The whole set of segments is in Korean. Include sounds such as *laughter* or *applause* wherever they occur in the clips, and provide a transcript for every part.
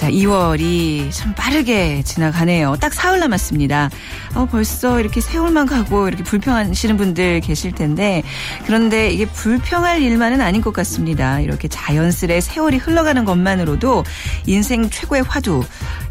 자, 2월이 참 빠르게 지나가네요. 딱 사흘 남았습니다. 어, 벌써 이렇게 세월만 가고 이렇게 불평하시는 분들 계실 텐데 그런데 이게 불평할 일만은 아닌 것 같습니다. 이렇게 자연스레 세월이 흘러가는 것만으로도 인생 최고의 화두,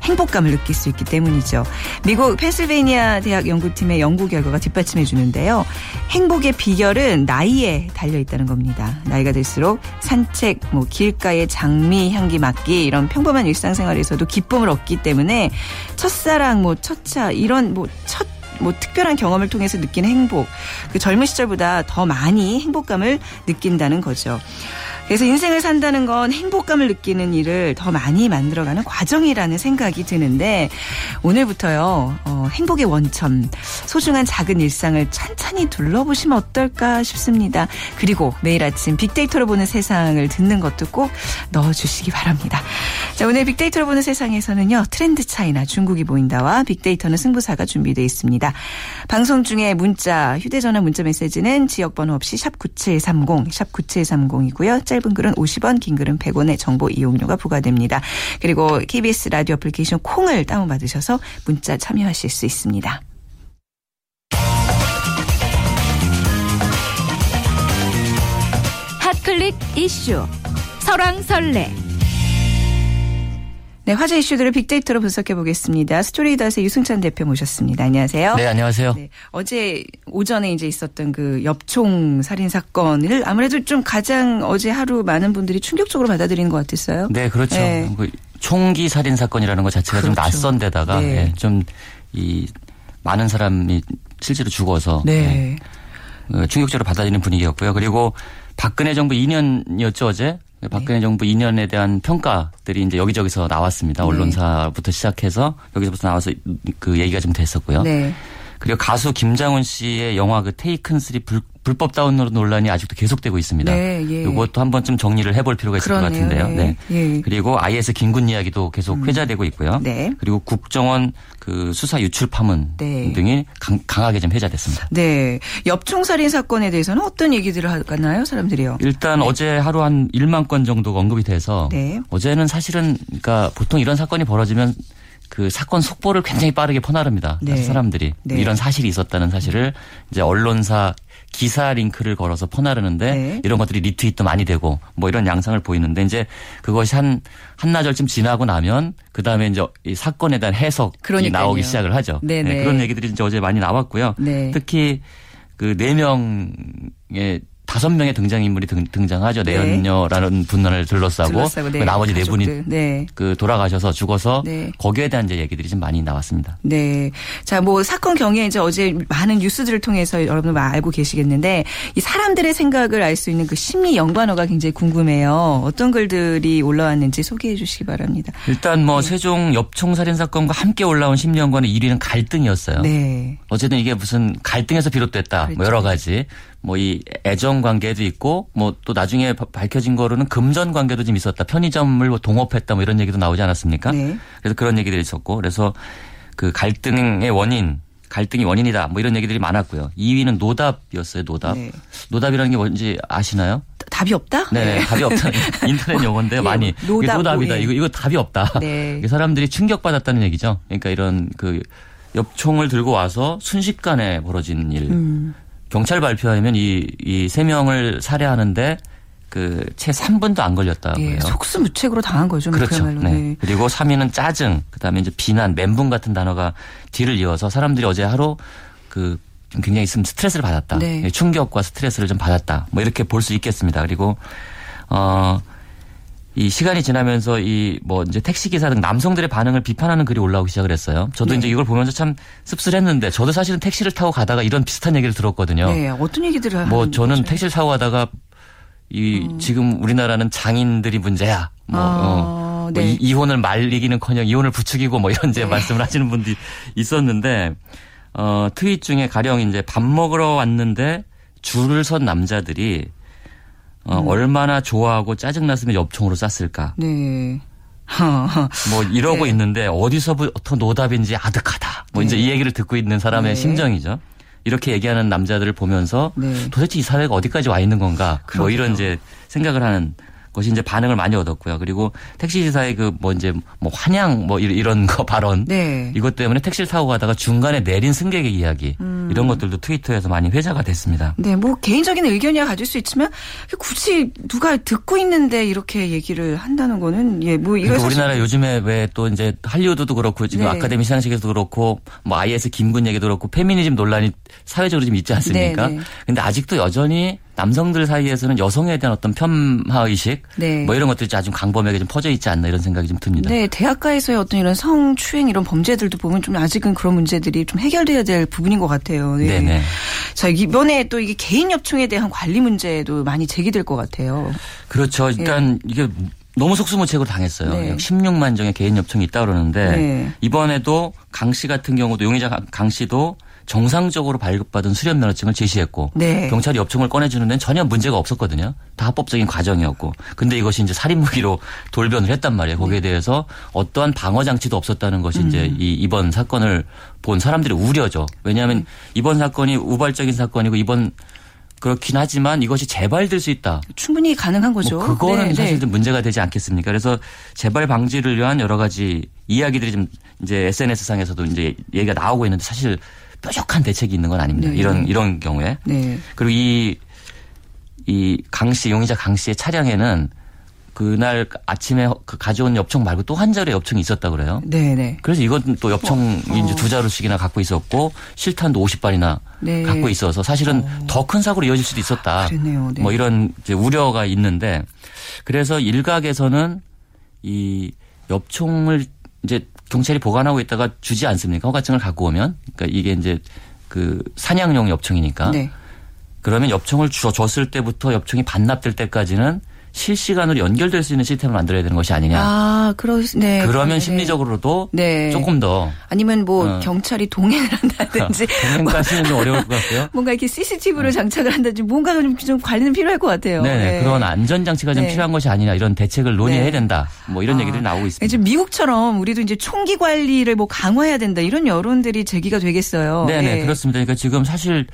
행복감을 느낄 수 있기 때문이죠. 미국 펜실베이니아 대학 연구팀의 연구 결과가 뒷받침해 주는데요. 행복의 비결은 나이에 달려 있다는 겁니다. 나이가 들수록 산책, 뭐 길가의 장미 향기 맡기 이런 평범한 일상 생활에서도 기쁨을 얻기 때문에 첫사랑, 뭐 첫차 이런 뭐첫 뭐 특별한 경험을 통해서 느끼는 행복, 그 젊은 시절보다 더 많이 행복감을 느낀다는 거죠. 그래서 인생을 산다는 건 행복감을 느끼는 일을 더 많이 만들어가는 과정이라는 생각이 드는데 오늘부터요 어, 행복의 원천 소중한 작은 일상을 찬찬히 둘러보시면 어떨까 싶습니다. 그리고 매일 아침 빅데이터로 보는 세상을 듣는 것도 꼭 넣어주시기 바랍니다. 자 오늘 빅데이터로 보는 세상에서는요 트렌드 차이나 중국이 보인다와 빅데이터는 승부사가 준비되어 있습니다. 방송 중에 문자 휴대전화 문자 메시지는 지역번호 없이 샵 9730 샵 9730이고요. 짧은 글은 50원, 긴 글은 100원의 정보 이용료가 부과됩니다. 그리고 KBS 라디오 애플리케이션 콩을 다운받으셔서 문자 참여하실 수 있습니다. 핫클릭 이슈 설왕설래 네, 화제 이슈들을 빅데이터로 분석해 보겠습니다. 스토리닷의 유승찬 대표 모셨습니다. 안녕하세요. 네, 안녕하세요. 네, 어제 오전에 이제 있었던 그 엽총 살인 사건을 아무래도 좀 가장 어제 하루 많은 분들이 충격적으로 받아들이는 것 같았어요. 네, 그렇죠. 네. 그 총기 살인 사건이라는 것 자체가 좀 그렇죠. 낯선 데다가 네. 예, 좀이 많은 사람이 실제로 죽어서 네. 예, 어, 충격적으로 받아들이는 분위기였고요. 그리고 박근혜 정부 2년이었죠 어제. 박근혜 정부 2년에 대한 평가들이 이제 여기저기서 나왔습니다. 네. 언론사부터 시작해서 여기서부터 나와서 그 얘기가 좀 됐었고요. 네. 그리고 가수 김장훈 씨의 영화 그 테이큰 3 불, 불법 다운로드 논란이 아직도 계속되고 있습니다. 네, 예. 이것도 한번 좀 정리를 해볼 필요가 있을 것 그러네요. 같은데요. 네. 네. 예. 그리고 IS 김군 이야기도 계속 회자되고 있고요. 네. 그리고 국정원 그 수사 유출 파문 네. 등이 강, 강하게 좀 회자됐습니다. 네. 엽총 살인 사건에 대해서는 어떤 얘기들을 하나요, 사람들이요? 일단 어제 하루 한 1만 건 정도가 언급이 돼서 네. 어제는 사실은 그러니까 보통 이런 사건이 벌어지면 그 사건 속보를 굉장히 빠르게 퍼나릅니다. 네. 사람들이 네. 이런 사실이 있었다는 사실을 이제 언론사 기사 링크를 걸어서 퍼나르는데 네. 이런 것들이 리트윗도 많이 되고 뭐 이런 양상을 보이는데 이제 그것이 한 한나절쯤 지나고 나면 그 다음에 이제 이 사건에 대한 해석이 그러니까요. 나오기 시작을 하죠. 네네. 네, 그런 얘기들이 이제 어제 많이 나왔고요. 네. 특히 그 네 명의 다섯 명의 등장인물이 등, 등장하죠. 네. 내연녀라는 분란을 둘러싸고, 둘러싸고, 네. 그 나머지 네 분이. 네. 그 돌아가셔서 죽어서 네. 거기에 대한 이제 얘기들이 좀 많이 나왔습니다. 네. 자, 뭐 사건 경위에 이제 어제 많은 뉴스들을 통해서 여러분들 많이 알고 계시겠는데 이 사람들의 생각을 알 수 있는 그 심리 연관어가 굉장히 궁금해요. 어떤 글들이 올라왔는지 소개해 주시기 바랍니다. 일단 뭐 세종 엽총 살인 사건과 함께 올라온 심리 연관의 1위는 갈등이었어요. 네. 어쨌든 이게 무슨 갈등에서 비롯됐다. 뭐 그렇죠. 여러 가지. 뭐 이 애정 관계도 있고 뭐 또 나중에 바- 밝혀진 거로는 금전 관계도 좀 있었다. 편의점을 뭐 동업했다 뭐 이런 얘기도 나오지 않았습니까? 네. 그래서 그런 얘기들이 있었고 그래서 그 갈등의 원인 갈등이 원인이다. 뭐 이런 얘기들이 많았고요. 2위는 노답이었어요. 노답. 네. 노답이라는 게 뭔지 아시나요? 답이 없다? 네, 답이 없다. *laughs* 인터넷 용어인데요. 예, 많이 노답, 노답이다. 예. 이거 이거 답이 없다. 네. 사람들이 충격 받았다는 얘기죠. 그러니까 이런 그 엽총을 들고 와서 순식간에 벌어진 일. 음. 경찰 발표하면 이 이 세 명을 살해하는데 그채 3분도 안 걸렸다고 예, 해요. 속수무책으로 당한 거죠. 뭐 그렇죠. 네. 네. 그리고 3위는 짜증, 그다음에 이제 비난, 멘붕 같은 단어가 뒤를 이어서 사람들이 어제 하루 그 좀 굉장히 좀 스트레스를 받았다. 네. 예, 충격과 스트레스를 좀 받았다. 뭐 이렇게 볼 수 있겠습니다. 그리고 어. 이 시간이 지나면서 이 뭐 이제 택시 기사 등 남성들의 반응을 비판하는 글이 올라오기 시작을 했어요. 저도 네. 이제 이걸 보면서 참 씁쓸했는데 저도 사실은 택시를 타고 가다가 이런 비슷한 얘기를 들었거든요. 네. 어떤 얘기들을 뭐 저는 거죠? 택시를 타고 가다가 이 지금 우리나라는 장인들이 문제야. 뭐, 아, 어, 네. 뭐 이, 이혼을 말리기는커녕 이혼을 부추기고 뭐 이런 이제 말씀을 하시는 분들이 있었는데 어 트윗 중에 가령 이제 밥 먹으러 왔는데 줄을 선 남자들이 어, 음. 얼마나 좋아하고 짜증났으면 엽총으로 쐈을까. 네. *laughs* 뭐 이러고 네. 있는데 어디서부터 노답인지 아득하다. 뭐 이제 네. 이 얘기를 듣고 있는 사람의 네. 심정이죠. 이렇게 얘기하는 남자들을 보면서 네. 도대체 이 사회가 어디까지 와 있는 건가. 뭐 그러게요. 이런 이제 생각을 하는 것이 이제 반응을 많이 얻었고요. 그리고 택시기사의 그 뭐 이제 뭐 환영 뭐 이- 이런 거 발언 네. 이것 때문에 택시를 타고 가다가 중간에 내린 승객의 이야기 음. 이런 것들도 트위터에서 많이 회자가 됐습니다. 네, 뭐 개인적인 의견이야 가질 수 있지만 굳이 누가 듣고 있는데 이렇게 얘기를 한다는 거는 예, 뭐 이거 그러니까 우리나라 요즘에 왜 또 이제 할리우드도 그렇고 지금 네. 아카데미 시상식에서도 그렇고 뭐 IS 김군 얘기도 그렇고 페미니즘 논란이 사회적으로 좀 있지 않습니까? 네, 네. 근데 아직도 여전히 남성들 사이에서는 여성에 대한 어떤 편하 의식 네. 뭐 이런 것들이 아주 강범하게 좀 퍼져 있지 않나 이런 생각이 좀 듭니다. 네, 대학가에서의 어떤 이런 성추행 이런 범죄들도 보면 좀 아직은 그런 문제들이 좀 해결돼야 될 부분인 것 같아요. 네. 네네. 자, 이번에 또 이게 개인 엽총에 대한 관리 문제도 많이 제기될 것 같아요. 그렇죠. 일단 이게 너무 속수무책으로 당했어요. 네. 약 16만 정의 개인 엽총이 있다 그러는데 네. 이번에도 강 씨 같은 경우도 용의자 강- 강 씨도 정상적으로 발급받은 수련 면허증을 제시했고 네. 경찰이 엽총을 꺼내주는 데는 전혀 문제가 없었거든요. 다 합법적인 과정이었고 근데 이것이 이제 살인 무기로 돌변을 했단 말이에요. 거기에 네. 대해서 어떠한 방어 장치도 없었다는 것이 이제 음. 이 이번 사건을 본 사람들의 우려죠. 왜냐하면 네. 이번 사건이 우발적인 사건이고 이번 그렇긴 하지만 이것이 재발될 수 있다. 충분히 가능한 거죠. 뭐 그거는 네, 사실 네. 좀 문제가 되지 않겠습니까? 그래서 재발 방지를 위한 여러 가지 이야기들이 좀 이제 SNS 상에서도 이제 얘기가 나오고 있는데 사실 뾰족한 대책이 있는 건 아닙니다. 네. 이런 이런 경우에 네. 그리고 이 이 강 씨 용의자 강 씨의 차량에는 그날 아침에 그 가져온 엽총 말고 또 한 자루의 엽총이 있었다 그래요. 네, 네. 그래서 이건 또 엽총이 어. 이제 두 자루씩이나 갖고 있었고 실탄도 50발이나 네. 갖고 있어서 사실은 더큰 사고로 이어질 수도 있었다. 그렇네요. 네. 뭐 이런 우려가 있는데 그래서 일각에서는 이 엽총을 이제 경찰이 보관하고 있다가 주지 않습니까? 허가증을 갖고 오면 그러니까 이게 이제 그 사냥용 엽총이니까 네. 그러면 엽총을 줘, 줬을 때부터 엽총이 반납될 때까지는 실시간으로 연결될 수 있는 시스템을 만들어야 되는 것이 아니냐. 아, 그러, 네. 그러면 네. 심리적으로도 네. 조금 더 아니면 뭐 어. 경찰이 동행을 한다든지 *laughs* 동행까지는 좀 어려울 것 같고요. *laughs* 뭔가 이렇게 CCTV를 장착을 한다든지 뭔가 좀, 좀 관리는 필요할 것 같아요. 네네. 그런 안전장치가 좀 네. 필요한 것이 아니냐 이런 대책을 논의해야 네. 된다. 뭐 이런 아. 얘기들이 나오고 있습니다. 이제 미국처럼 우리도 이제 총기 관리를 뭐 강화해야 된다 이런 여론들이 제기가 되겠어요. 네네. 예. 그렇습니다. 그러니까 지금 사실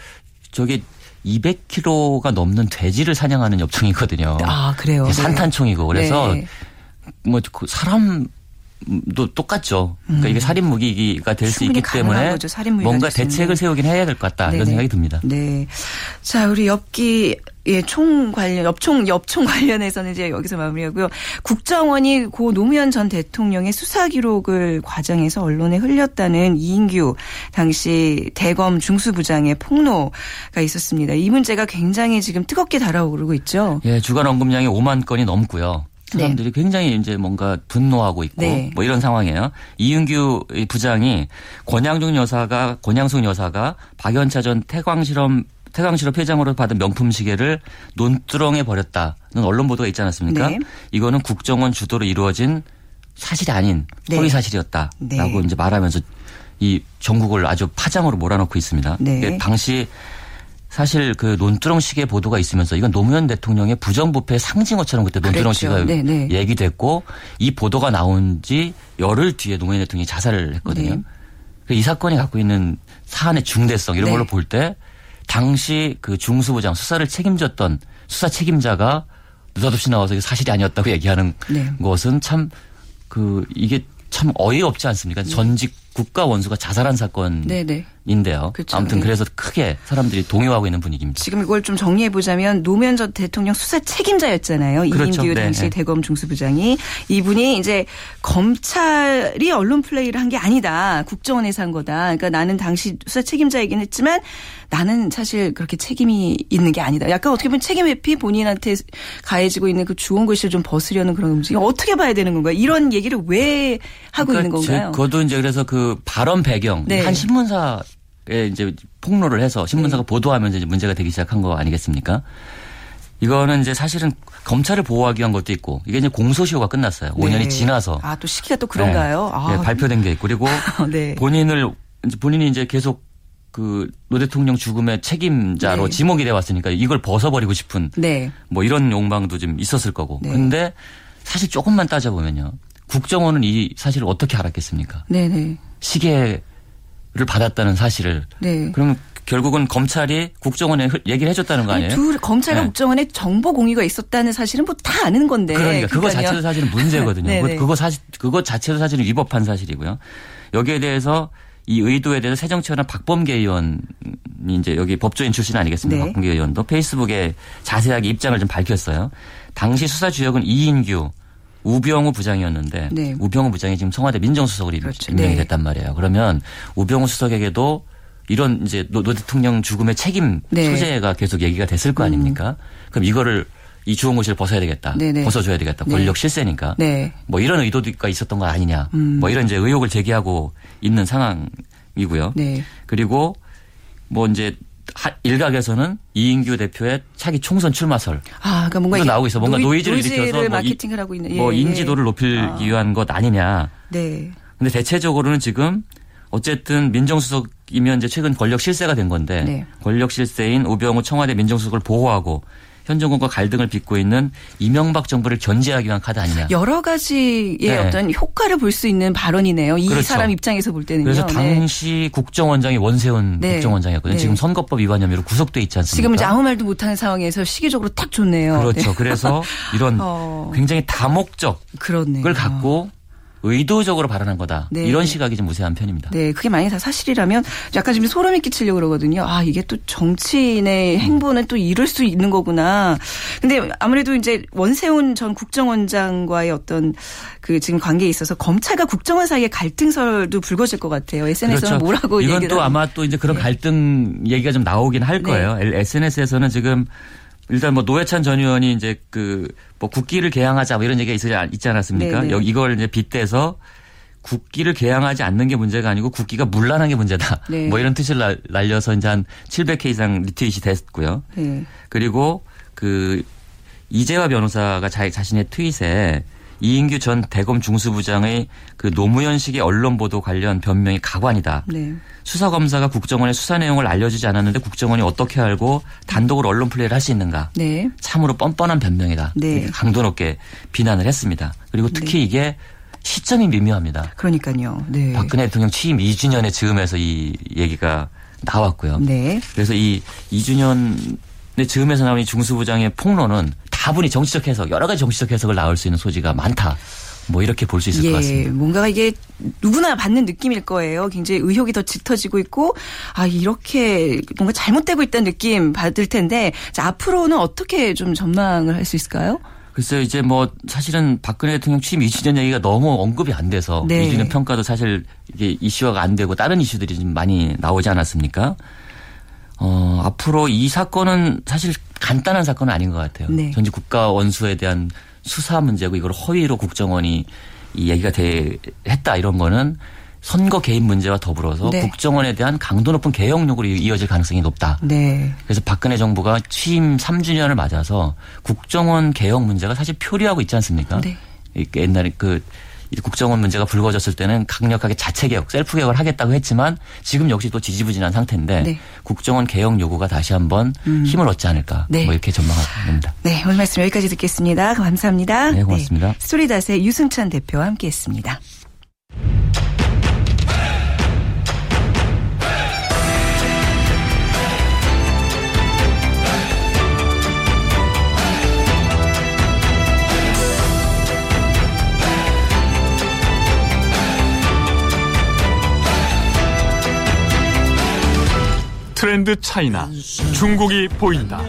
저게 200kg가 넘는 돼지를 사냥하는 엽총이거든요. 아, 그래요. 네. 산탄총이고 그래서 네. 뭐그 사람 도 똑같죠. 그러니까 이게 살인 무기가 될수 음. 있기 때문에 거죠. 뭔가. 대책을 세우긴 해야 될 것 같다 이런 네네. 생각이 듭니다. 네. 자, 우리 엽기 예, 총 관련 엽총 엽총 관련해서는 이제 여기서 마무리하고요. 국정원이 고 노무현 전 대통령의 수사 기록을 과장해서 언론에 흘렸다는 이인규 당시 대검 중수부장의 폭로가 있었습니다. 이 문제가 굉장히 지금 뜨겁게 달아오르고 있죠. 예, 주간 언급량이 5만 건이 넘고요. 사람들이 굉장히 이제 뭔가 분노하고 있고 네. 뭐 이런 상황이에요. 이윤규 부장이 권양중 여사가 권양숙 여사가 박연차 전 태광실험 태광실업 회장으로 받은 명품 시계를 논두렁에 버렸다는 언론 보도가 있지 않았습니까? 네. 이거는 국정원 주도로 이루어진 사실이 아닌 네. 허위 사실이었다라고 네. 이제 말하면서 이 전국을 아주 파장으로 몰아넣고 있습니다. 네. 이게 당시 사실 그 논두렁 시계 보도가 있으면서 이건 노무현 대통령의 부정부패 상징어처럼 그때 논두렁 그랬죠. 시계가 네, 네. 얘기됐고 이 보도가 나온 지 열흘 뒤에 노무현 대통령이 자살을 했거든요. 네. 그이 사건이 갖고 있는 사안의 중대성 이런 네. 걸로 볼 때 당시 그 중수부장 수사를 책임졌던 수사 책임자가 느닷없이 나와서 이게 사실이 아니었다고 얘기하는 네. 것은 참 그 이게 참 어이없지 않습니까? 전직 국가 원수가 자살한 사건 인데요. 그렇죠. 아무튼 네. 그래서 크게 사람들이 동요하고 있는 분위기입니다. 지금 이걸 좀 정리해 보자면 노무현 전 대통령 수사 책임자였잖아요. 그렇죠. 이인규 네, 당시 네. 대검 중수부장이 이분이 이제 검찰이 언론 플레이를 한 게 아니다. 국정원에서 한 거다. 그러니까 나는 당시 수사 책임자이긴 했지만 나는 사실 그렇게 책임이 있는 게 아니다. 약간 어떻게 보면 책임 회피 본인한테 가해지고 있는 그 주원 글씨를 좀 벗으려는 그런 움직임. 어떻게 봐야 되는 건가요? 이런 얘기를 왜 하고 있는 그러니까 건가요? 제- 그것도 이제 그래서 그 발언 배경 네. 한 신문사에 이제 폭로를 해서 신문사가 네. 보도하면서 이제 문제가 되기 시작한 거 아니겠습니까? 이거는 이제 사실은 검찰을 보호하기 위한 것도 있고 이게 이제 공소시효가 끝났어요. 5년이 네. 지나서 아, 또 시기가 또 그런가요? 네, 아, 네, 발표된 게 있고 그리고 *laughs* 네. 본인을 이제 본인이 이제 계속 그 노 대통령 죽음의 책임자로 네. 지목이 돼 왔으니까 이걸 벗어버리고 싶은 네. 뭐 이런 욕망도 좀 있었을 거고. 네. 근데 사실 조금만 따져보면요. 국정원은 이 사실을 어떻게 알았겠습니까? 네네. 시계 받았다는 사실을. 네. 그러면 결국은 검찰이 국정원에 흐- 얘기를 해줬다는 거 아니에요? 둘 검찰과 네. 국정원에 정보 공유가 있었다는 사실은 뭐 다 아는 건데. 그러니까 그거. 자체도 사실은 문제거든요. 네네. *laughs* 그거, 그거 사실 그거 자체도 사실은 위법한 사실이고요. 여기에 대해서 이 의도에 대해서 새정치연합 박범계 의원이 이제 여기 법조인 출신 아니겠습니까? 네. 박범계 의원도 페이스북에 자세하게 입장을 좀 밝혔어요. 당시 수사 주역은 이인규 우병우 부장이었는데 네. 우병우 부장이 지금 청와대 민정수석으로 그렇죠. 임명이 네. 됐단 말이에요. 그러면 우병우 수석에게도 이런 이제 노, 노 대통령 죽음의 책임 네. 음. 소재가 계속 얘기가 됐을 거 아닙니까? 그럼 이거를 이 주홍글씨를 벗어야 되겠다. 네네. 벗어줘야 되겠다. 네. 권력 실세니까. 네. 뭐 이런 의도가 있었던 거 아니냐. 음. 뭐 이런 이제 의혹을 제기하고 있는 상황이고요. 네. 그리고 뭐 이제 하- 일각에서는 이인규 대표의 차기 총선 출마설 아, 그러니까 뭔가 나오고 있어. 뭔가 노이- 노이즈를 일으켜서 뭐, 이- 마케팅을 하고 있는. 예, 뭐 예. 인지도를 높이기 아. 위한 것 아니냐. 네. 근데 대체적으로는 지금 어쨌든 민정수석이면 이제 최근 권력 실세가 된 건데 네. 권력 실세인 우병우 청와대 민정수석을 보호하고 현 정권과 갈등을 빚고 있는 이명박 정부를 견제하기 위한 카드 아니냐. 여러 가지의 네. 어떤 효과를 볼 수 있는 발언이네요. 이 그렇죠. 사람 입장에서 볼 때는요. 그래서 네. 당시 국정원장이 원세훈 네. 국정원장이었거든요. 네. 지금 선거법 위반 혐의로 구속돼 있지 않습니까? 지금 이제 아무 말도 못하는 상황에서 시기적으로 딱 좋네요. 그렇죠. 네. 그래서 이런 *laughs* 어. 굉장히 다목적을 그렇네요. 갖고 의도적으로 발언한 거다. 네. 이런 시각이 좀 우세한 편입니다. 네, 그게 만약에 다 사실이라면 약간 지금 소름이 끼치려고 그러거든요. 아, 이게 또 정치인의 행보는 또 이럴 수 있는 거구나. 근데 아무래도 이제 원세훈 전 국정원장과의 어떤 그 지금 관계에 있어서 검찰과 국정원 사이의 갈등설도 불거질 것 같아요. 뭐라고 그렇죠. 이건 얘기를 또 하는- 아마 또 이제 그런 네. 갈등 얘기가 좀 나오긴 할 네. 거예요. SNS에서는 지금 일단 뭐 노회찬 전 의원이 이제 그 뭐 국기를 개항하자 뭐 이런 얘기가 있지, 않- 있지 않았습니까? 네, 네. 여기 이걸 이제 빗대서 국기를 개항하지 않는 게 문제가 아니고 국기가 문란한 게 문제다. *laughs* 네. 뭐 이런 뜻을 날- 날려서 이제 한 700회 이상 리트윗이 됐고요. 네. 그리고 그 이재화 변호사가 자, 자신의 트윗에 이인규 전 대검 중수부장의 그 노무현식의 언론 보도 관련 변명이 가관이다. 네. 수사 검사가 국정원의 수사 내용을 알려주지 않았는데 국정원이 어떻게 알고 단독으로 언론 플레이를 할 수 있는가. 네. 참으로 뻔뻔한 변명이다. 네. 강도 높게 비난을 했습니다. 그리고 특히 이게 시점이 미묘합니다. 그러니까요. 네. 박근혜 대통령 취임 2주년에 즈음에서 이 얘기가 나왔고요. 네. 그래서 이 2주년의 즈음에서 나온 이 중수부장의 폭로는 다분히 정치적 해석, 여러 가지 정치적 해석을 나올 수 있는 소지가 많다. 뭐 이렇게 볼 수 있을 것 예, 같습니다. 뭔가 이게 누구나 받는 느낌일 거예요. 굉장히 의혹이 더 짙어지고 있고, 아, 이렇게 뭔가 잘못되고 있다는 느낌 받을 텐데, 자, 앞으로는 어떻게 좀 전망을 할 수 있을까요? 글쎄요, 이제 뭐 사실은 박근혜 대통령 취임 2주년 얘기가 너무 언급이 안 돼서 네. 2주년 평가도 사실 이게 이슈화가 안 되고 다른 이슈들이 좀 많이 나오지 않았습니까? 어, 앞으로 이 사건은 사실 간단한 사건은 아닌 것 같아요. 네. 전직 국가 원수에 대한 수사 문제고 이걸 허위로 국정원이 이 얘기가 돼 했다 이런 거는 선거 개입 문제와 더불어서 네. 국정원에 대한 강도 높은 개혁 요구로 이어질 가능성이 높다. 네. 그래서 박근혜 정부가 취임 3주년을 맞아서 국정원 개혁 문제가 사실 표류하고 있지 않습니까? 네. 옛날에 그 국정원 문제가 불거졌을 때는 강력하게 자체 개혁, 셀프 개혁을 하겠다고 했지만 지금 역시 또 지지부진한 상태인데 네. 음. 국정원 개혁 요구가 다시 한번 힘을 얻지 않을까 네. 뭐 이렇게 전망합니다. 네, 오늘 말씀 여기까지 듣겠습니다. 감사합니다. 네, 고맙습니다. 스토리닷의 유승찬 대표와 함께 했습니다. 트렌드 차이나 중국이 보인다.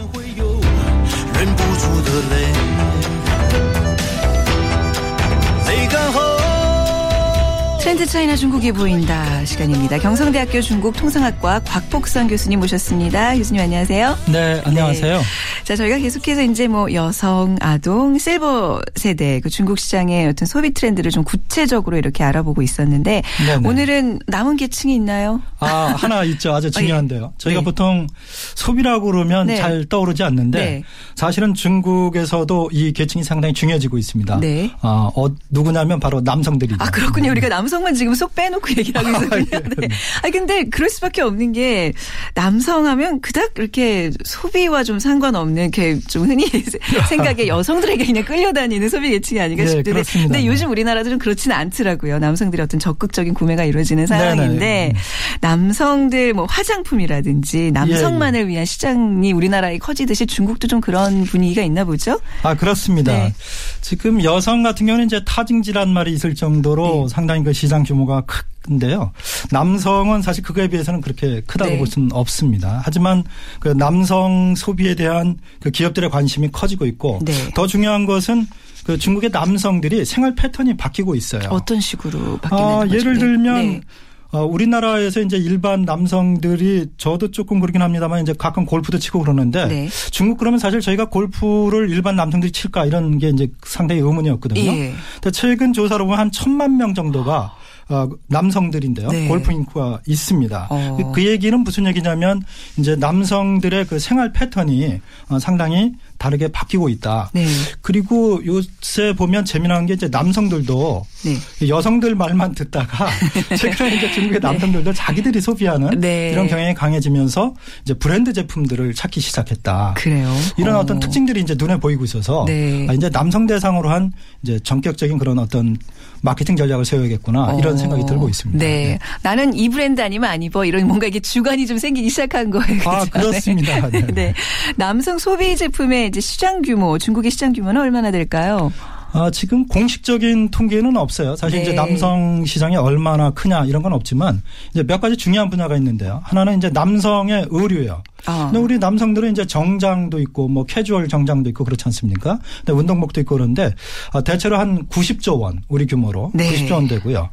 트렌드 차이나 중국이 보인다 시간입니다. 경성대학교 중국 통상학과 곽복선 교수님 모셨습니다. 교수님 안녕하세요. 네, 안녕하세요. 자, 저희가 계속해서 이제 뭐 여성, 아동, 실버 세대 그 중국 시장의 어떤 소비 트렌드를 좀 구체적으로 이렇게 알아보고 있었는데 네네. 오늘은 남은 계층이 있나요? 아, 하나 있죠. 아주 *laughs* 중요한데요. 저희가 네. 보통 소비라고 그러면 네. 잘 떠오르지 않는데 네. 사실은 중국에서도 이 계층이 상당히 중요해지고 있습니다. 네. 아, 어, 누구냐면 바로 남성들이죠. 아, 그렇군요. 우리가 남성 만 지금 쏙 빼놓고 얘기를 하고 있었군요. *laughs* 네. 아, 근데 그럴 수밖에 없는 게 남성 하면 그닥 이렇게 소비와 좀 상관없는 있는 이렇게 좀 흔히 *laughs* 생각에 여성들에게 그냥 끌려다니는 소비 계층이 아닌가 예, 싶은데 그렇습니다. 근데 요즘 우리나라들은 그렇지는 않더라고요. 남성들의 어떤 적극적인 구매가 이루어지는 상황인데 네네. 남성들 뭐 화장품이라든지 남성만을 예, 위한 시장이 우리나라에 커지듯이 중국도 좀 그런 분위기가 있나 보죠? 아, 그렇습니다. 네. 지금 여성 같은 경우는 이제 타징지란 말이 있을 정도로 네. 상당히 그 시장 규모가 큰데요. 남성은 사실 그거에 비해서는 그렇게 크다고 네. 볼 수는 없습니다. 하지만 그 남성 소비에 대한 그 기업들의 관심이 커지고 있고 네. 더 중요한 것은 그 중국의 남성들이 생활 패턴이 바뀌고 있어요. 어떤 식으로 바뀌는 아? 예를 네. 들면 네. 어, 우리나라에서 이제 일반 남성들이 저도 조금 그렇긴 합니다만 이제 가끔 골프도 치고 그러는데 네. 중국 그러면 사실 저희가 골프를 일반 남성들이 칠까 이런 게 이제 상당히 의문이었거든요. 예. 근데 최근 조사로 보면 한 천만 명 정도가 어, 남성들인데요. 네. 골프 인구가 있습니다. 어. 그 얘기는 무슨 얘기냐면 이제 남성들의 그 생활 패턴이 어, 상당히 다르게 바뀌고 있다. 네. 그리고 요새 보면 재미난 게 이제 남성들도 네. 여성들 말만 듣다가 *laughs* 최근에 이제 중국의 남성들도 자기들이 소비하는 네. 이런 경향이 강해지면서 이제 브랜드 제품들을 찾기 시작했다. 그래요. 이런 어. 어떤 특징들이 이제 눈에 보이고 있어서 네. 아, 이제 남성 대상으로 한 이제 전격적인 그런 어떤 마케팅 전략을 세워야겠구나 이런 어. 생각이 들고 있습니다. 네. 나는 이 브랜드 아니면 안 입어. 이런 뭔가 이게 주관이 좀 생기기 시작한 거예요. 아, 그죠? 그렇습니다. 네. *laughs* 네. 네. 남성 소비 제품의 이제 시장 규모, 중국의 시장 규모는 얼마나 될까요? 아, 지금 공식적인 통계는 없어요. 사실 네. 이제 남성 시장이 얼마나 크냐 이런 건 없지만 이제 몇 가지 중요한 분야가 있는데요. 하나는 이제 남성의 의류예요. 아. 근데 우리 남성들은 이제 정장도 있고 뭐 캐주얼 정장도 있고 그렇지 않습니까? 근데 운동복도 있고 그런데 아, 대체로 한 90조 원 우리 규모로 네. 90조 원 되고요.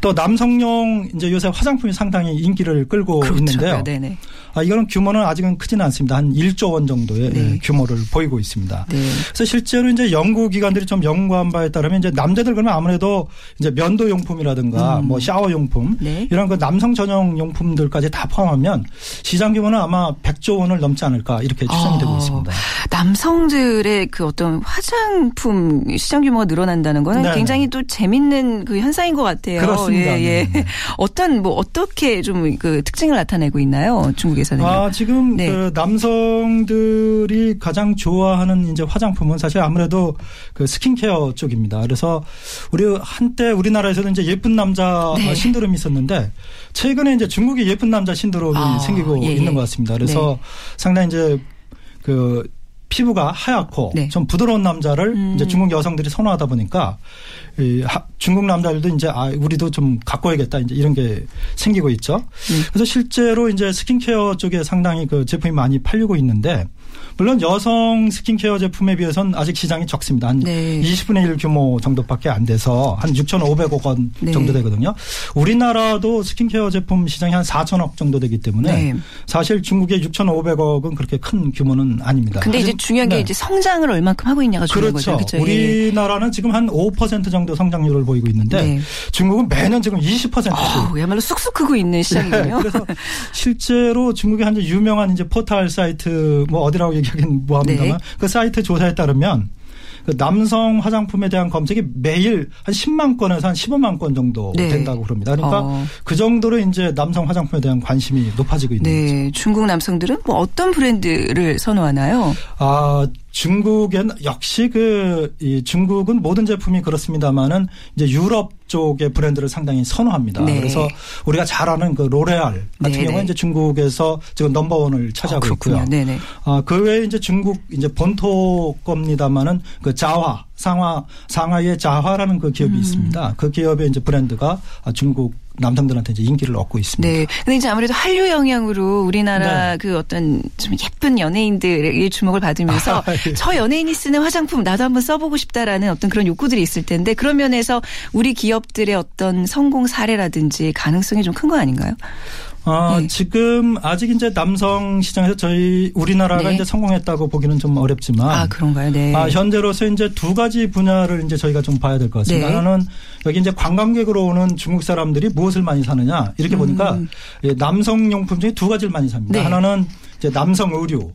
또 남성용 이제 요새 화장품이 상당히 인기를 끌고 그렇죠. 있는데요. 네네. 아, 이거는 규모는 아직은 크지는 않습니다. 한 1조 원 정도의 네. 예, 규모를 보이고 있습니다. 네. 그래서 실제로 이제 연구 기관들이 좀 연구한 바에 따르면 이제 남자들 그러면 아무래도 이제 면도 용품이라든가 뭐 샤워 용품 음. 네. 이런 그 남성 전용 용품들까지 다 포함하면 시장 규모는 아마 100조 원을 넘지 않을까 이렇게 추정이 아. 되고 있습니다. 남성들의 그 어떤 화장품 시장 규모가 늘어난다는 거는 네네. 굉장히 또 재밌는 그 현상인 것 같아요. 그렇습니다. 예, 예. 네네. *laughs* 어떤 뭐 어떻게 좀 그 특징을 나타내고 있나요? 중국에서는요. 아, 지금 네. 그 남성들이 가장 좋아하는 이제 화장품은 사실 아무래도 그 스킨케어 쪽입니다. 그래서 우리 한때 우리나라에서도 이제 예쁜 남자 네. 신드롬이 있었는데 최근에 이제 중국이 예쁜 남자 신드롬이 아, 생기고 예, 예. 있는 것 같습니다. 그래서 상당히 이제 그 피부가 하얗고 네. 좀 부드러운 남자를 음. 이제 중국 여성들이 선호하다 보니까 이 하- 중국 남자들도 이제 아 우리도 좀 갖고야겠다 이제 이런 게 생기고 있죠. 네. 그래서 실제로 이제 스킨케어 쪽에 상당히 그 제품이 많이 팔리고 있는데 물론 여성 스킨케어 제품에 비해서는 아직 시장이 적습니다. 한 네. 20분의 1 규모 정도밖에 안 돼서 한 6,500억 원 네. 정도 되거든요. 우리나라도 스킨케어 제품 시장이 한 4천억 정도 되기 때문에 네. 사실 중국의 6,500억은 그렇게 큰 규모는 아닙니다. 근데 이제 중요한 게 네. 이제 성장을 얼만큼 하고 있냐가 중요한 그렇죠. 거죠. 그렇죠. 예. 우리나라는 지금 한 5% 정도 성장률을 보이고 있는데 네. 중국은 매년 지금 20%씩 어, 그야말로 쑥쑥 크고 있는 시장이군요. 네, 그래서 실제로 중국의 한 유명한 이제 포털 사이트 뭐 어디라고 얘기 하긴 뭐합니다만 네. 그 사이트 조사에 따르면 그 남성 화장품에 대한 검색이 매일 한 10만 건에서 한 15만 건 정도 네. 된다고 그럽니다. 그러니까 어. 그 정도로 이제 남성 화장품에 대한 관심이 높아지고 있는 거죠. 네, 중국 남성들은 뭐 어떤 브랜드를 선호하나요? 아, 중국엔 역시 그, 이 중국은 모든 제품이 그렇습니다만은 이제 유럽 쪽의 브랜드를 상당히 선호합니다. 네. 그래서 우리가 잘 아는 그 로레알 같은 네, 경우는 네. 이제 중국에서 지금 넘버원을 차지하고 어, 그렇군요. 있고요. 네네. 아, 그 외에 이제 중국 이제 본토 겁니다만은 그 자화, 상하, 상하이의 자화라는 그 음. 기업이 있습니다. 그 기업의 이제 브랜드가 아, 중국 남성들한테 이제 인기를 얻고 있습니다. 네. 근데 이제 아무래도 한류 영향으로 우리나라 네. 그 어떤 좀 예쁜 연예인들의 주목을 받으면서 아, 예. 저 연예인이 쓰는 화장품 나도 한번 써보고 싶다라는 어떤 그런 욕구들이 있을 텐데 그런 면에서 우리 기업들의 어떤 성공 사례라든지 가능성이 좀 큰 거 아닌가요? 아, 네. 지금 아직 이제 남성 시장에서 저희 우리나라가 네. 이제 성공했다고 보기는 좀 어렵지만 아, 그런가요? 네. 아, 현재로서 이제 두 가지 분야를 이제 저희가 좀 봐야 될 것 같습니다. 네. 하나는 여기 이제 관광객으로 오는 중국 사람들이 무엇을 많이 사느냐 이렇게 보니까 예, 남성 용품 중에 두 가지를 많이 삽니다. 음. 네. 하나는 이제 남성 의류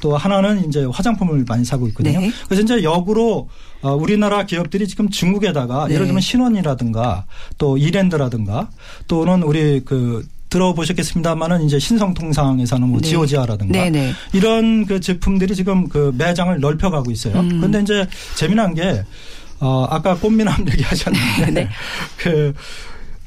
또 하나는 이제 화장품을 많이 사고 있거든요. 네. 그래서 이제 역으로 어, 우리나라 기업들이 지금 중국에다가 네. 예를 들면 신원이라든가 또 이랜드라든가 또는 우리 그 들어보셨겠습니다만은 이제 신성통상에서는 뭐 네. 지오지아라든가 네네. 이런 그 제품들이 지금 그 매장을 넓혀가고 있어요. 음. 그런데 이제 재미난 게 어, 아까 꽃미남 *laughs* 얘기하셨는데 네. 그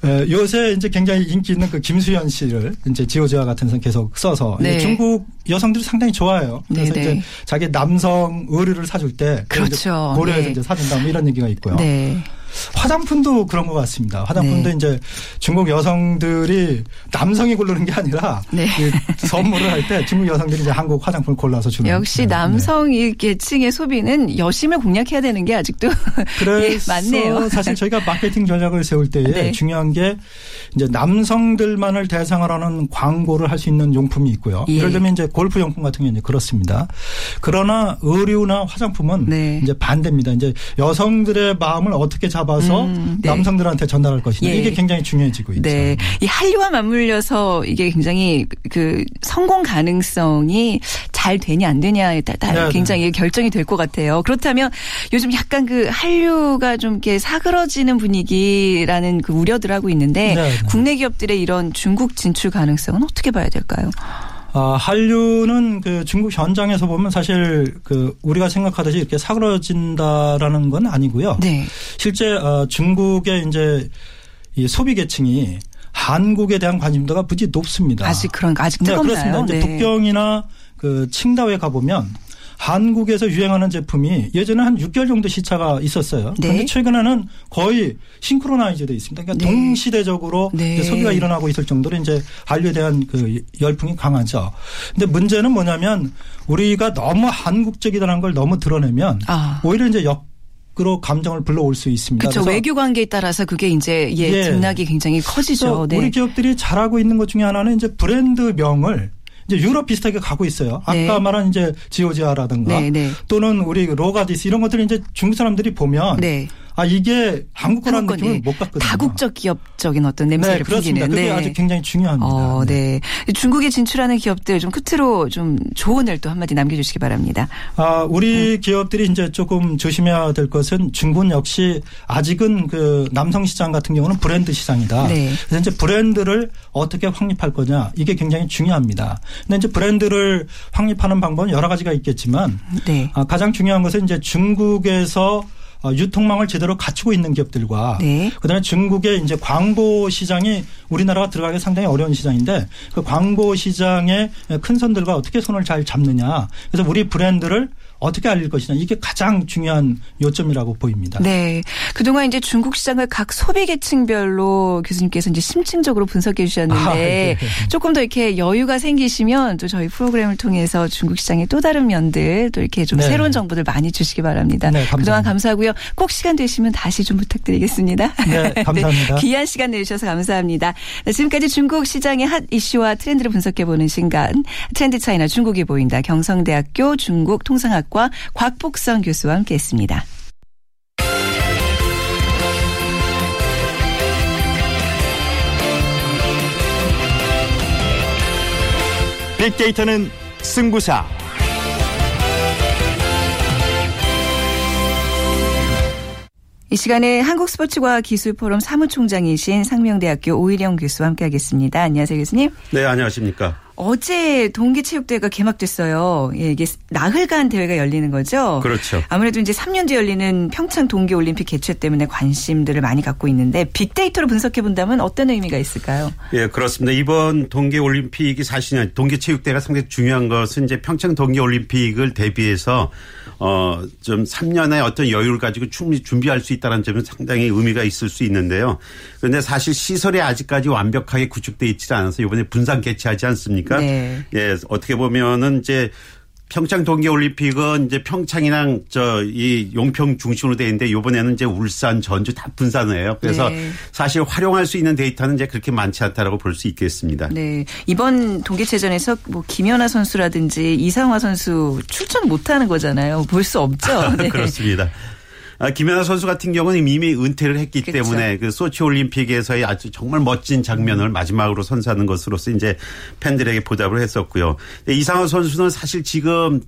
에, 요새 이제 굉장히 인기 있는 그 김수현 씨를 이제 지오지아 같은 선 계속 써서 네. 중국 여성들이 상당히 좋아해요. 그래서 네, 이제 네. 자기 남성 의류를 사줄 때 그렇죠. 고려해서 네. 이제 사준다 뭐 이런 얘기가 있고요. 네. 화장품도 그런 것 같습니다. 화장품도 네. 이제 중국 여성들이 남성이 고르는 게 아니라 네. 이 선물을 할 때 중국 여성들이 이제 한국 화장품을 골라서 주는. 역시 네. 남성 이 계층의 소비는 여심을 공략해야 되는 게 아직도 *laughs* 그래서 예, 맞네요. 사실 저희가 마케팅 전략을 세울 때에 네. 중요한 게 이제 남성들만을 대상으로 하는 광고를 할 수 있는 용품이 있고요. 예. 예를 들면 이제 골프 용품 같은 경우는 이제 그렇습니다. 그러나 의류나 화장품은 네. 이제 반대입니다. 이제 여성들의 마음을 어떻게 잡 아서 음, 네. 남성들한테 전달할 것이냐 예. 이게 굉장히 중요해지고 있죠. 네. 이 한류와 맞물려서 이게 굉장히 그 성공 가능성이 잘 되냐 안 되냐에 따라 네, 굉장히 결정이 될 것 같아요. 그렇다면 요즘 약간 그 한류가 좀 이렇게 사그러지는 분위기라는 그 우려들 하고 있는데 네, 네. 국내 기업들의 이런 중국 진출 가능성은 어떻게 봐야 될까요? 아, 한류는 그 중국 현장에서 보면 사실 그 우리가 생각하듯이 이렇게 사그러진다라는 건 아니고요. 네. 실제 어, 중국의 이제 이 소비 계층이 한국에 대한 관심도가 무지 높습니다. 아직 그런 아직 네, 뜨겁나요? 그렇습니다. 이제 네. 북경이나 그 칭다오에 가 보면 한국에서 유행하는 제품이 예전에 한 6개월 정도 시차가 있었어요. 네. 그런데 최근에는 거의 싱크로나이즈돼 있습니다. 그러니까 네. 동시대적으로 네. 소비가 일어나고 있을 정도로 이제 한류에 대한 그 열풍이 강하죠. 근데 문제는 뭐냐면 우리가 너무 한국적이다는 걸 너무 드러내면 아. 오히려 이제 역으로 감정을 불러올 수 있습니다. 그렇죠. 외교 관계에 따라서 그게 이제 예, 예. 등락이 굉장히 커지죠. 네. 우리 기업들이 잘하고 있는 것 중에 하나는 이제 브랜드명을 이제 유럽 비슷하게 가고 있어요. 아까 네. 말한 이제 지오지아라든가 네, 네. 또는 우리 로가디스 이런 것들을 이제 중국 사람들이 보면 네. 아 이게 한국 거라는 한국 느낌을 네. 못 받거든요. 다국적 기업적인 어떤 냄새를 네, 그렇습니다. 풍기는. 그게 아주 굉장히 중요합니다. 어, 네. 중국에 진출하는 기업들 좀 끝으로 좀 조언을 또 한마디 남겨주시기 바랍니다. 아, 음. 우리 기업들이 이제 조금 조심해야 될 것은 중국은 역시 아직은 그 남성 시장 같은 경우는 브랜드 시장이다. 네. 그래서 이제 브랜드를 어떻게 확립할 거냐 이게 굉장히 중요합니다. 근데 이제 브랜드를 확립하는 방법은 여러 가지가 있겠지만 네. 아, 가장 중요한 것은 이제 중국에서 어, 유통망을 제대로 갖추고 있는 기업들과 네. 그다음에 중국의 이제 광고 시장이 우리나라가 들어가기 상당히 어려운 시장인데 그 광고 시장의 큰 손들과 어떻게 손을 잘 잡느냐. 그래서 우리 브랜드를 어떻게 알릴 것이냐. 이게 가장 중요한 요점이라고 보입니다. 네. 그동안 이제 중국 시장을 각 소비 계층별로 교수님께서 이제 심층적으로 분석해 주셨는데 아, 네. 조금 더 이렇게 여유가 생기시면 또 저희 프로그램을 통해서 중국 시장의 또 다른 면들 또 이렇게 좀 네. 새로운 정보들 많이 주시기 바랍니다. 네, 감사합니다. 그동안 감사하고요. 꼭 시간 되시면 다시 좀 부탁드리겠습니다. 네, *laughs* 감사합니다. 귀한 시간 내주셔서 감사합니다. 네, 지금까지 중국 시장의 핫 이슈와 트렌드를 분석해 보는 시간 트렌드 차이나 중국이 보인다. 경성대학교 중국 통상학과 곽복성 교수와 함께했습니다. 빅데이터는 승부사. 이 시간에 한국스포츠과 기술포럼 사무총장이신 상명대학교 오일영 교수와 함께하겠습니다. 안녕하세요 교수님. 네, 안녕하십니까. 어제 동계체육대회가 개막됐어요. 예, 이게 나흘간 대회가 열리는 거죠. 그렇죠. 아무래도 이제 3년 뒤에 열리는 평창 동계올림픽 개최 때문에 관심들을 많이 갖고 있는데 빅데이터로 분석해 본다면 어떤 의미가 있을까요? 예, 그렇습니다. 이번 동계올림픽이 사실 동계체육대회가 상당히 중요한 것은 이제 평창 동계올림픽을 대비해서 어, 좀 3년의 어떤 여유를 가지고 충분히 준비할 수 있다는 점은 상당히 의미가 있을 수 있는데요. 그런데 사실 시설이 아직까지 완벽하게 구축돼 있지 않아서 이번에 분산 개최하지 않습니까? 네. 예, 어떻게 보면은 이제 평창 동계올림픽은 이제 평창이랑 저 이 용평 중심으로 돼 있는데 이번에는 이제 울산, 전주 다 분산해요. 그래서 네. 사실 활용할 수 있는 데이터는 이제 그렇게 많지 않다라고 볼 수 있겠습니다. 네. 이번 동계체전에서 뭐 김연아 선수라든지 이상화 선수 출전 못 하는 거잖아요. 볼 수 없죠. *laughs* 네. 그렇습니다. 아, 김연아 선수 같은 경우는 이미 은퇴를 했기 그렇죠. 때문에 그 소치 올림픽에서의 아주 정말 멋진 장면을 마지막으로 선사하는 것으로서 이제 팬들에게 보답을 했었고요. 이상호 선수는 사실 지금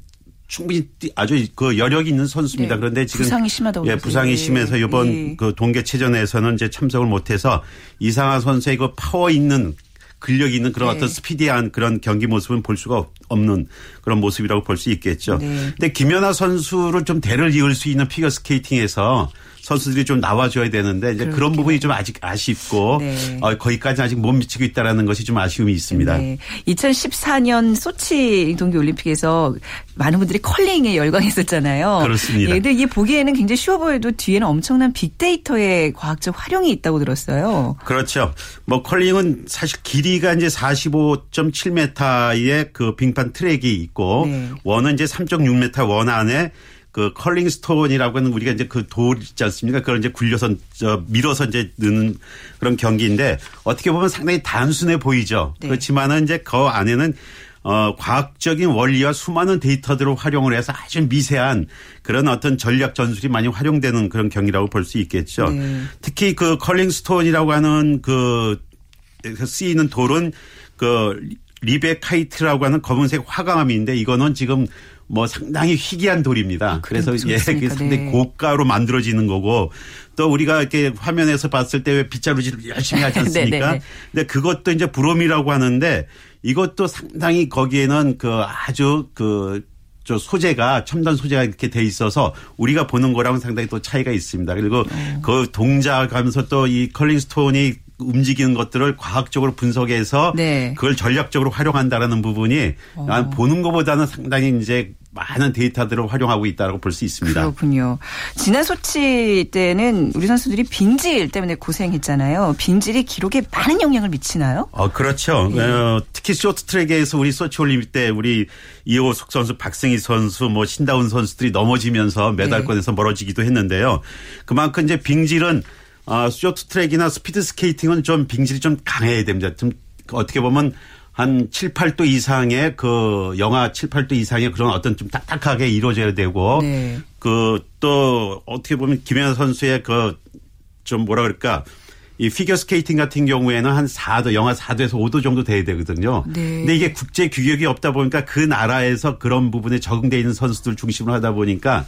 충분히 뛰- 아주 그 여력이 있는 선수입니다. 네. 그런데 지금 부상이 심하다고 예. 부상이 예. 심해서 이번 예. 그 동계 체전에서는 이제 참석을 못해서 이상하 선수의 그 파워 있는 근력 있는 그런 네. 어떤 스피디한 그런 경기 모습은 볼 수가 없- 없는 그런 모습이라고 볼 수 있겠죠. 네. 근데 김연아 선수를 좀 대를 이을 수 있는 피겨 스케이팅에서 선수들이 좀 나와줘야 되는데 이제 그런. 부분이 좀 아직 아쉽고 네. 어, 거기까지 아직 못 미치고 있다라는 것이 좀 아쉬움이 있습니다. 네. 2014년 소치 동계올림픽에서 많은 분들이 컬링에 열광했었잖아요. 그렇습니다. 예, 근데 이게 보기에는 굉장히 쉬워 보여도 뒤에는 엄청난 빅데이터의 과학적 활용이 있다고 들었어요. 그렇죠. 뭐 컬링은 사실 길이가 이제 45.7m의 그 빙판 트랙이 있고 네. 원은 이제 3.6m 원 안에 그 컬링 스톤이라고 하는 우리가 이제 그 돌 있지 않습니까? 그걸 이제 굴려서 저 밀어서 이제 넣는 그런 경기인데 어떻게 보면 상당히 단순해 보이죠. 네. 그렇지만은 이제 그 안에는 어, 과학적인 원리와 수많은 데이터들을 활용을 해서 아주 미세한 그런 어떤 전략 전술이 많이 활용되는 그런 경기라고 볼 수 있겠죠. 네. 특히 그 컬링 스톤이라고 하는 그 쓰이는 돌은 그 리베카이트라고 하는 검은색 화강암인데 이거는 지금 뭐 상당히 희귀한 돌입니다. 그래서 그래도 예, 좋습니까? 그게 상당히 네. 고가로 만들어지는 거고 또 우리가 이렇게 화면에서 봤을 때 왜 빗자루질을 열심히 *laughs* 하지 않습니까? 네, 네, 네. 근데 그것도 이제 브롬이라고 하는데 이것도 상당히 거기에는 그 아주 그 저 소재가 첨단 소재가 이렇게 돼 있어서 우리가 보는 거랑은 상당히 또 차이가 있습니다. 그리고 어. 그 동작하면서 또 이 컬링 스톤이 움직이는 것들을 과학적으로 분석해서 네. 어. 그걸 전략적으로 활용한다라는 부분이 난 보는 것보다는 상당히 이제 많은 데이터들을 활용하고 있다고 볼 수 있습니다. 그렇군요. 지난 소치 때는 우리 선수들이 빙질 때문에 고생했잖아요. 빙질이 기록에 많은 영향을 미치나요? 어, 그렇죠. 예. 어, 특히 쇼트트랙에서 우리 소치 올림픽 때 우리 이호석 선수, 박승희 선수, 뭐 신다운 선수들이 넘어지면서 네. 메달권에서 멀어지기도 했는데요. 그만큼 이제 빙질은 어, 쇼트 트랙이나 스피드 스케이팅은 좀 빙질이 좀 강해야 됩니다. 좀 어떻게 보면 한 7, 8도 이상의 그 영하 7, 8도 이상의 그런 어떤 좀 딱딱하게 이루어져야 되고 네. 그 또 어떻게 보면 김연아 선수의 그 좀 뭐라 그럴까 이 피겨 스케이팅 같은 경우에는 한 4도, 영하 4도에서 5도 정도 돼야 되거든요. 네. 근데 이게 국제 규격이 없다 보니까 그 나라에서 그런 부분에 적응돼 있는 선수들 중심으로 하다 보니까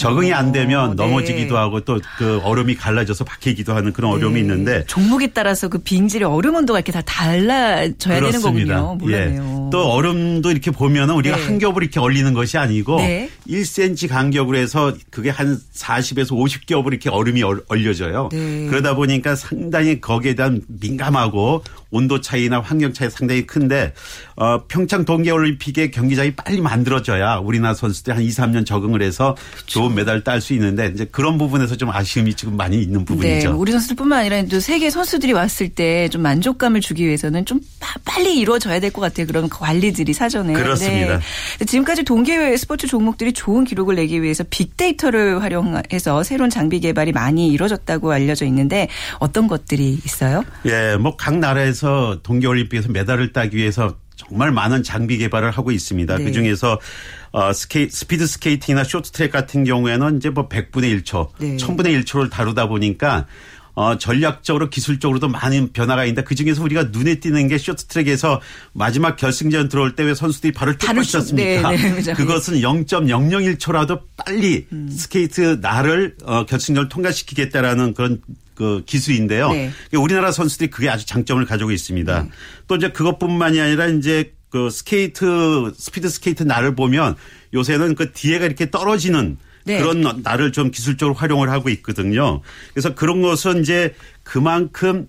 적응이 안 되면 네. 넘어지기도 하고 또 그 얼음이 갈라져서 박히기도 하는 그런 어려움이 네. 있는데 종목에 따라서 그 빙질의 얼음 온도가 이렇게 다 달라져야 되는 거군요. 몰랐네요. 예. 또 얼음도 이렇게 보면은 우리가 네. 한 겹을 이렇게 얼리는 것이 아니고 네. 1cm 간격으로 해서 그게 한 40에서 50겹을 이렇게 얼음이 얼- 얼려져요. 네. 그러다 보니까 상당히 거기에 대한 민감하고 온도 차이나 환경 차이 상당히 큰데 어, 평창 동계올림픽의 경기장이 빨리 만들어져야 우리나라 선수들이 한 2, 3년 적응을 해서 좋은 메달을 딸 수 있는데 이제 그런 부분에서 좀 아쉬움이 지금 많이 있는 네, 부분이죠. 우리 선수들뿐만 아니라 또 세계 선수들이 왔을 때 좀 만족감을 주기 위해서는 좀 빠- 빨리 이루어져야 될 것 같아요. 그런 관리들이 사전에. 그렇습니다. 네. 지금까지 동계 스포츠 종목들이 좋은 기록을 내기 위해서 빅데이터를 활용해서 새로운 장비 개발이 많이 이루어졌다고 알려져 있는데 어떤 것들이 있어요? 예, 뭐 각 나라에서 동계올림픽에서 메달을 따기 위해서 정말 많은 장비 개발을 하고 있습니다. 네. 그 중에서 어, 스케이, 스피드 스케이팅이나 쇼트트랙 같은 경우에는 이제 뭐 100분의 1초, 네. 1000분의 1초를 다루다 보니까 어, 전략적으로 기술적으로도 많은 변화가 있는데 그 중에서 우리가 눈에 띄는 게 쇼트트랙에서 마지막 결승전 들어올 때 왜 선수들이 발을 쭉- 뻗잖습니까? 네, 네, 그죠. 그것은 0.001초라도 빨리 음. 스케이트 날을 어, 결승선을 통과시키겠다라는 그런 그 기술인데요. 네. 우리나라 선수들이 그게 아주 장점을 가지고 있습니다. 또 이제 그것뿐만이 아니라 이제 그 스케이트 스피드 스케이트 날을 보면 요새는 그 뒤에가 이렇게 떨어지는 네. 그런 날을 좀 기술적으로 활용을 하고 있거든요. 그래서 그런 것은 이제 그만큼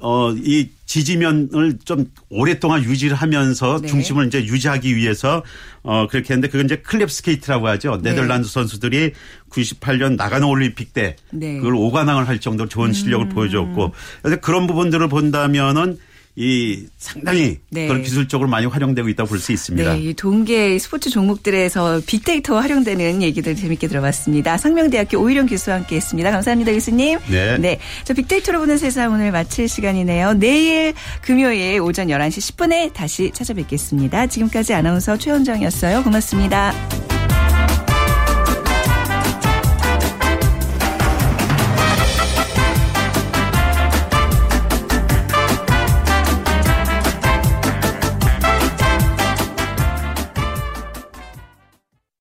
어, 이 지지면을 좀 오랫동안 유지를 하면서 네. 중심을 이제 유지하기 위해서 어, 그렇게 했는데 그건 이제 클랩 스케이트라고 하죠. 네. 네덜란드 선수들이 98년 나가노 올림픽 때 네. 그걸 오관왕을 할 정도로 좋은 실력을 음. 보여줬고 그래서 그런 부분들을 본다면은 이 상당히 네. 그걸 기술적으로 많이 활용되고 있다고 볼 수 있습니다. 네, 이 동계 스포츠 종목들에서 빅데이터가 활용되는 얘기들 재밌게 들어봤습니다. 상명대학교 오일영 교수와 함께했습니다. 감사합니다, 교수님. 네. 네, 저 빅데이터로 보는 세상 오늘 마칠 시간이네요. 내일 금요일 오전 11시 10분에 다시 찾아뵙겠습니다. 지금까지 아나운서 최현정이었어요. 고맙습니다.